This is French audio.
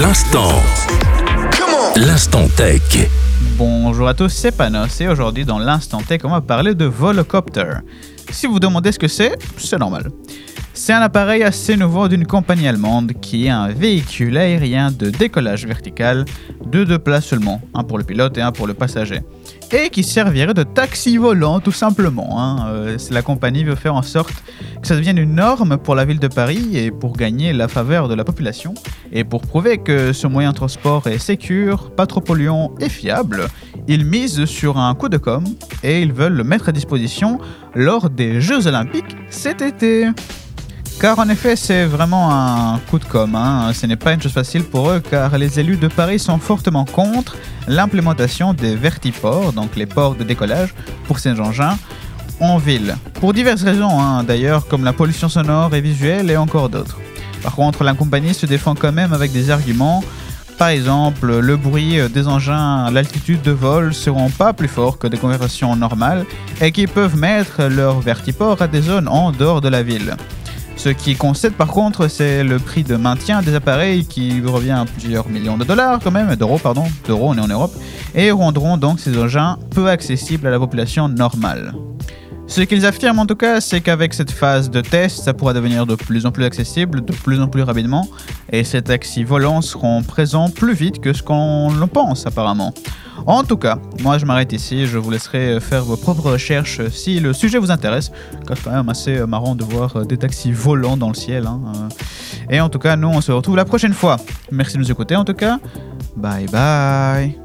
L'instant. L'instant tech. Bonjour à tous, c'est Panos et aujourd'hui dans l'instant tech, on va parler de Volocopter. Si vous vous demandez ce que c'est, c'est normal. C'est un appareil assez nouveau d'une compagnie allemande qui est un véhicule aérien de décollage vertical de deux places seulement, un pour le pilote et un pour le passager, et qui servirait de taxi volant tout simplement. hein. Euh, la compagnie veut faire en sorte que ça devienne une norme pour la ville de Paris et pour gagner la faveur de la population, et pour prouver que ce moyen de transport est sécure, pas trop polluant et fiable, ils misent sur un coup de com et ils veulent le mettre à disposition lors des Jeux Olympiques cet été. Car en effet, c'est vraiment un coup de com'. hein. Ce n'est pas une chose facile pour eux, car les élus de Paris sont fortement contre l'implémentation des vertiports, donc les ports de décollage, pour ces engins en ville. Pour diverses raisons, hein, d'ailleurs, comme la pollution sonore et visuelle et encore d'autres. Par contre, la compagnie se défend quand même avec des arguments. Par exemple, le bruit des engins l'altitude de vol seront pas plus forts que des conversations normales et qui peuvent mettre leurs vertiports à des zones en dehors de la ville. Ce qui concède par contre, c'est le prix de maintien des appareils qui revient à plusieurs millions de dollars quand même, d'euros pardon, d'euros on est en Europe, et rendront donc ces engins peu accessibles à la population normale. Ce qu'ils affirment en tout cas, c'est qu'avec cette phase de test, ça pourra devenir de plus en plus accessible, de plus en plus rapidement, et ces taxis volants seront présents plus vite que ce qu'on pense apparemment. En tout cas, moi je m'arrête ici, je vous laisserai faire vos propres recherches si le sujet vous intéresse, c'est quand même assez marrant de voir des taxis volants dans le ciel. hein. Et en tout cas, nous on se retrouve la prochaine fois. Merci de nous écouter en tout cas. Bye bye